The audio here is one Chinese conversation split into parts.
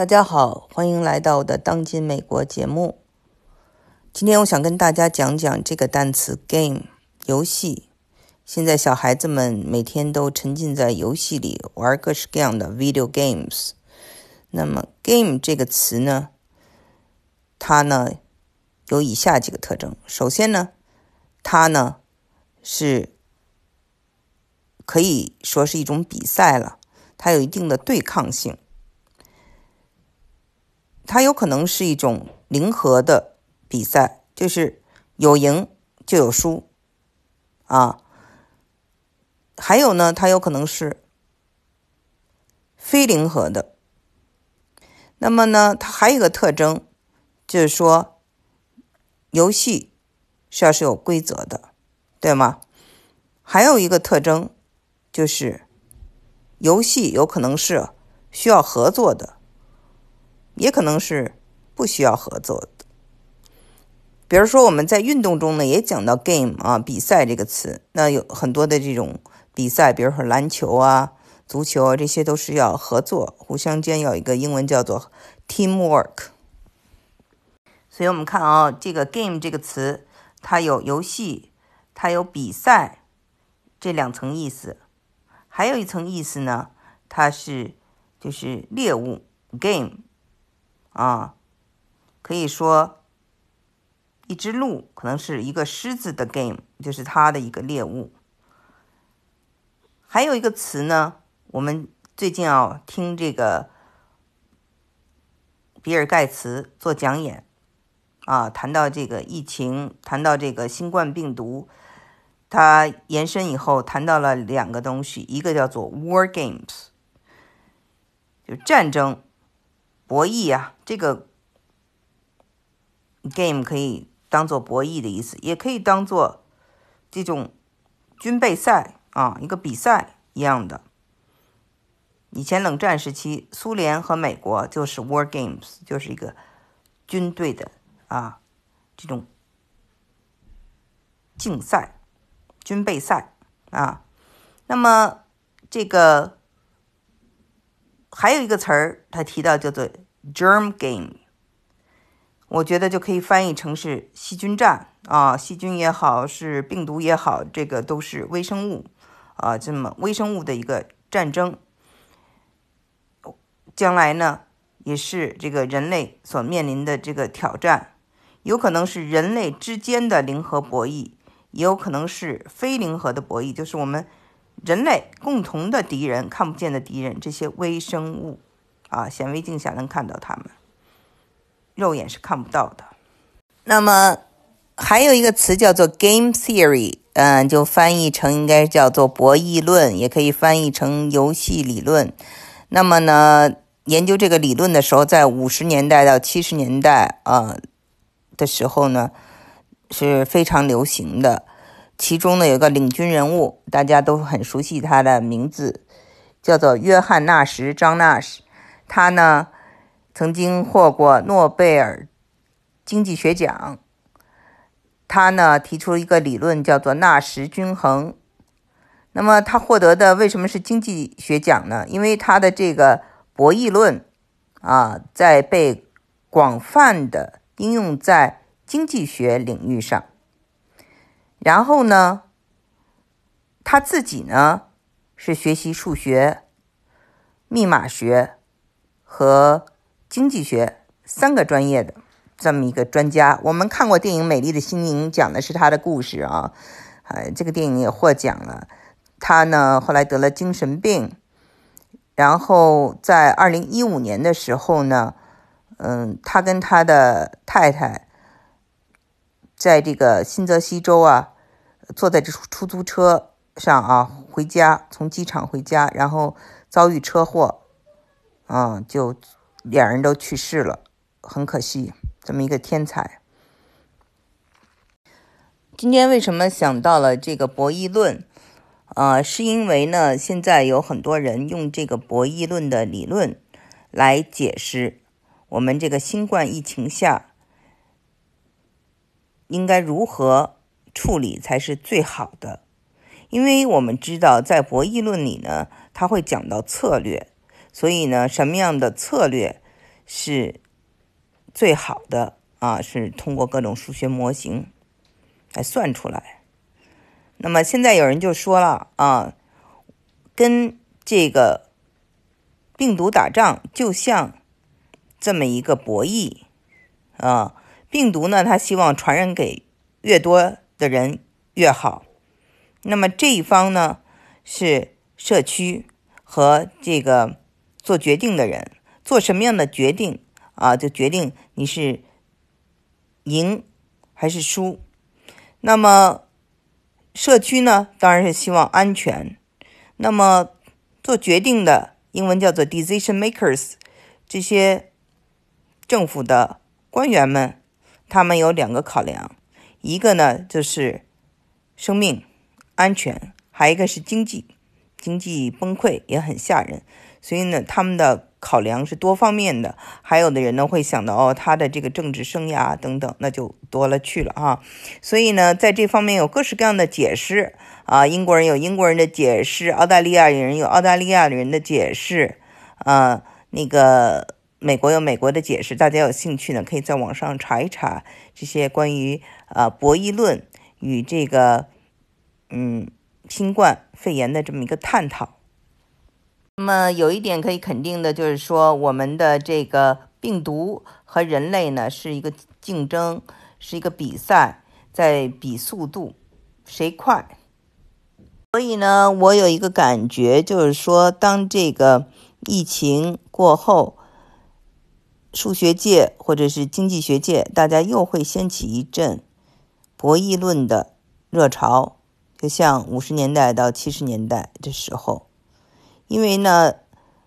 大家好，欢迎来到我的当今美国节目。今天我想跟大家讲讲这个单词 “game” 游戏。现在小孩子们每天都沉浸在游戏里，玩各式各样的 video games。那么 “game” 这个词呢，它呢有以下几个特征。首先呢，它呢是可以说是一种比赛了，它有一定的对抗性。它有可能是一种零和的比赛，就是有赢就有输，啊，还有呢，它有可能是非零和的。那么呢，它还有一个特征，就是说，游戏是要是有规则的，对吗？还有一个特征，就是游戏有可能是需要合作的。也可能是不需要合作的。比如说，我们在运动中呢，也讲到 “game” 啊，比赛这个词。那有很多的这种比赛，比如说篮球啊、足球啊，这些都是要合作，互相间有一个英文叫做 “teamwork”。所以我们看啊，这个 “game” 这个词，它有游戏，它有比赛这两层意思。还有一层意思呢，它是就是猎物 “game”。啊，可以说，一只鹿可能是一个狮子的 game，就是它的一个猎物。还有一个词呢，我们最近要听这个比尔盖茨做讲演，啊，谈到这个疫情，谈到这个新冠病毒，他延伸以后谈到了两个东西，一个叫做 war games，就战争。博弈啊，这个 game 可以当做博弈的意思，也可以当做这种军备赛啊，一个比赛一样的。以前冷战时期，苏联和美国就是 war games，就是一个军队的啊这种竞赛、军备赛啊。那么这个。还有一个词儿，他提到叫做 “germ game”，我觉得就可以翻译成是细菌战啊，细菌也好，是病毒也好，这个都是微生物啊，这么微生物的一个战争。将来呢，也是这个人类所面临的这个挑战，有可能是人类之间的零和博弈，也有可能是非零和的博弈，就是我们。人类共同的敌人，看不见的敌人，这些微生物啊，显微镜下能看到它们，肉眼是看不到的。那么还有一个词叫做 game theory，嗯，就翻译成应该叫做博弈论，也可以翻译成游戏理论。那么呢，研究这个理论的时候，在五十年代到七十年代啊的时候呢，是非常流行的。其中呢，有个领军人物，大家都很熟悉他的名字，叫做约翰·纳什 （John Nash）。他呢，曾经获过诺贝尔经济学奖。他呢，提出一个理论，叫做纳什均衡。那么，他获得的为什么是经济学奖呢？因为他的这个博弈论啊，在被广泛的应用在经济学领域上。然后呢，他自己呢是学习数学、密码学和经济学三个专业的这么一个专家。我们看过电影《美丽的心灵》，讲的是他的故事啊。哎，这个电影也获奖了。他呢后来得了精神病，然后在二零一五年的时候呢，嗯，他跟他的太太。在这个新泽西州啊，坐在这出租车上啊，回家从机场回家，然后遭遇车祸，啊，就两人都去世了，很可惜，这么一个天才。今天为什么想到了这个博弈论？啊，是因为呢，现在有很多人用这个博弈论的理论来解释我们这个新冠疫情下。应该如何处理才是最好的？因为我们知道，在博弈论里呢，他会讲到策略，所以呢，什么样的策略是最好的啊，是通过各种数学模型来算出来。那么现在有人就说了啊，跟这个病毒打仗就像这么一个博弈啊，病毒呢，它希望传染给越多的人越好。那么这一方呢是社区和这个做决定的人。做什么样的决定啊，就决定你是赢还是输。那么社区呢，当然是希望安全。那么做决定的英文叫做 decision makers，这些政府的官员们，他们有两个考量，一个呢就是生命安全，还一个是经济，经济崩溃也很吓人。所以呢，他们的。考量是多方面的，还有的人呢会想到哦，他的这个政治生涯等等，那就多了去了哈。所以呢，在这方面有各式各样的解释啊，英国人有英国人的解释，澳大利亚人有澳大利亚人的解释，啊，那个美国有美国的解释。大家有兴趣呢，可以在网上查一查这些关于啊博弈论与这个嗯新冠肺炎的这么一个探讨。那么有一点可以肯定的就是说，我们的这个病毒和人类呢是一个竞争，是一个比赛，在比速度，谁快。所以呢，我有一个感觉，就是说，当这个疫情过后，数学界或者是经济学界，大家又会掀起一阵博弈论的热潮，就像五十年代到七十年代的时候。因为呢，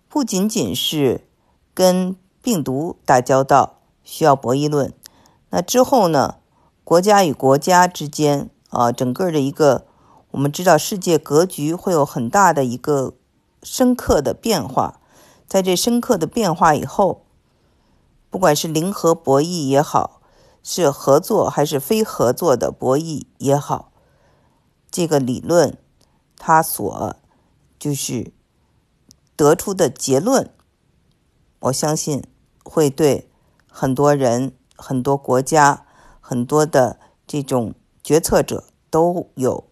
不仅仅是跟病毒打交道需要博弈论，那之后呢，国家与国家之间啊，整个的一个，我们知道世界格局会有很大的一个深刻的变化，在这深刻的变化以后，不管是零和博弈也好，是合作还是非合作的博弈也好，这个理论它所就是。得出的结论，我相信会对很多人、很多国家、很多的这种决策者都有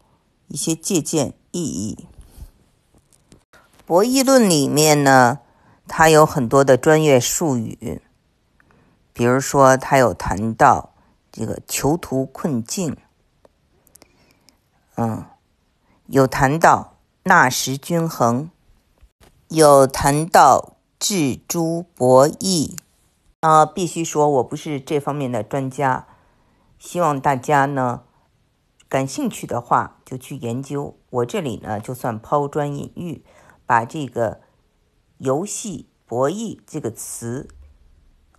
一些借鉴意义。博弈论里面呢，它有很多的专业术语，比如说，他有谈到这个囚徒困境，嗯，有谈到纳什均衡。有谈到智珠博弈啊，必须说我不是这方面的专家，希望大家呢感兴趣的话就去研究。我这里呢就算抛砖引玉，把这个游戏博弈这个词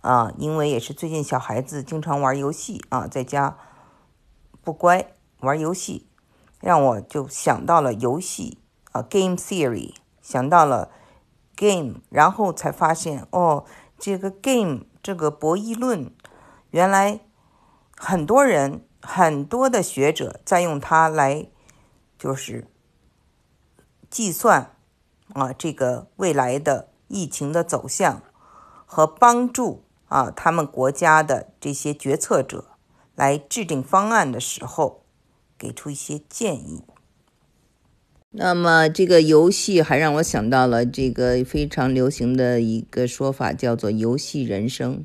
啊，因为也是最近小孩子经常玩游戏啊，在家不乖玩游戏，让我就想到了游戏啊，game theory，想到了。game，然后才发现哦，这个 game 这个博弈论，原来很多人很多的学者在用它来，就是计算啊这个未来的疫情的走向和帮助啊他们国家的这些决策者来制定方案的时候，给出一些建议。那么这个游戏还让我想到了这个非常流行的一个说法，叫做“游戏人生”。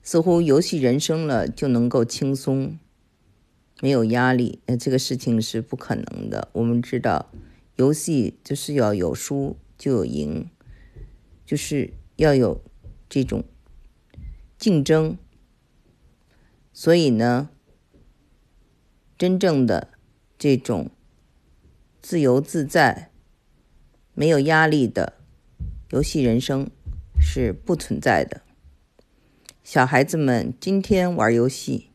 似乎游戏人生了就能够轻松，没有压力。呃，这个事情是不可能的。我们知道，游戏就是要有输就有赢，就是要有这种竞争。所以呢，真正的这种。自由自在、没有压力的游戏人生是不存在的。小孩子们今天玩游戏，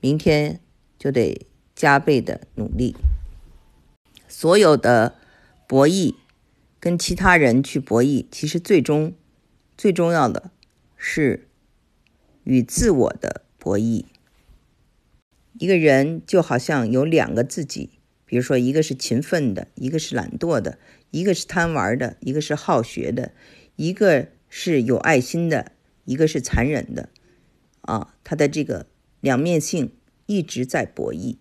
明天就得加倍的努力。所有的博弈跟其他人去博弈，其实最终最重要的是与自我的博弈。一个人就好像有两个自己。比如说，一个是勤奋的，一个是懒惰的，一个是贪玩的，一个是好学的，一个是有爱心的，一个是残忍的，啊，他的这个两面性一直在博弈。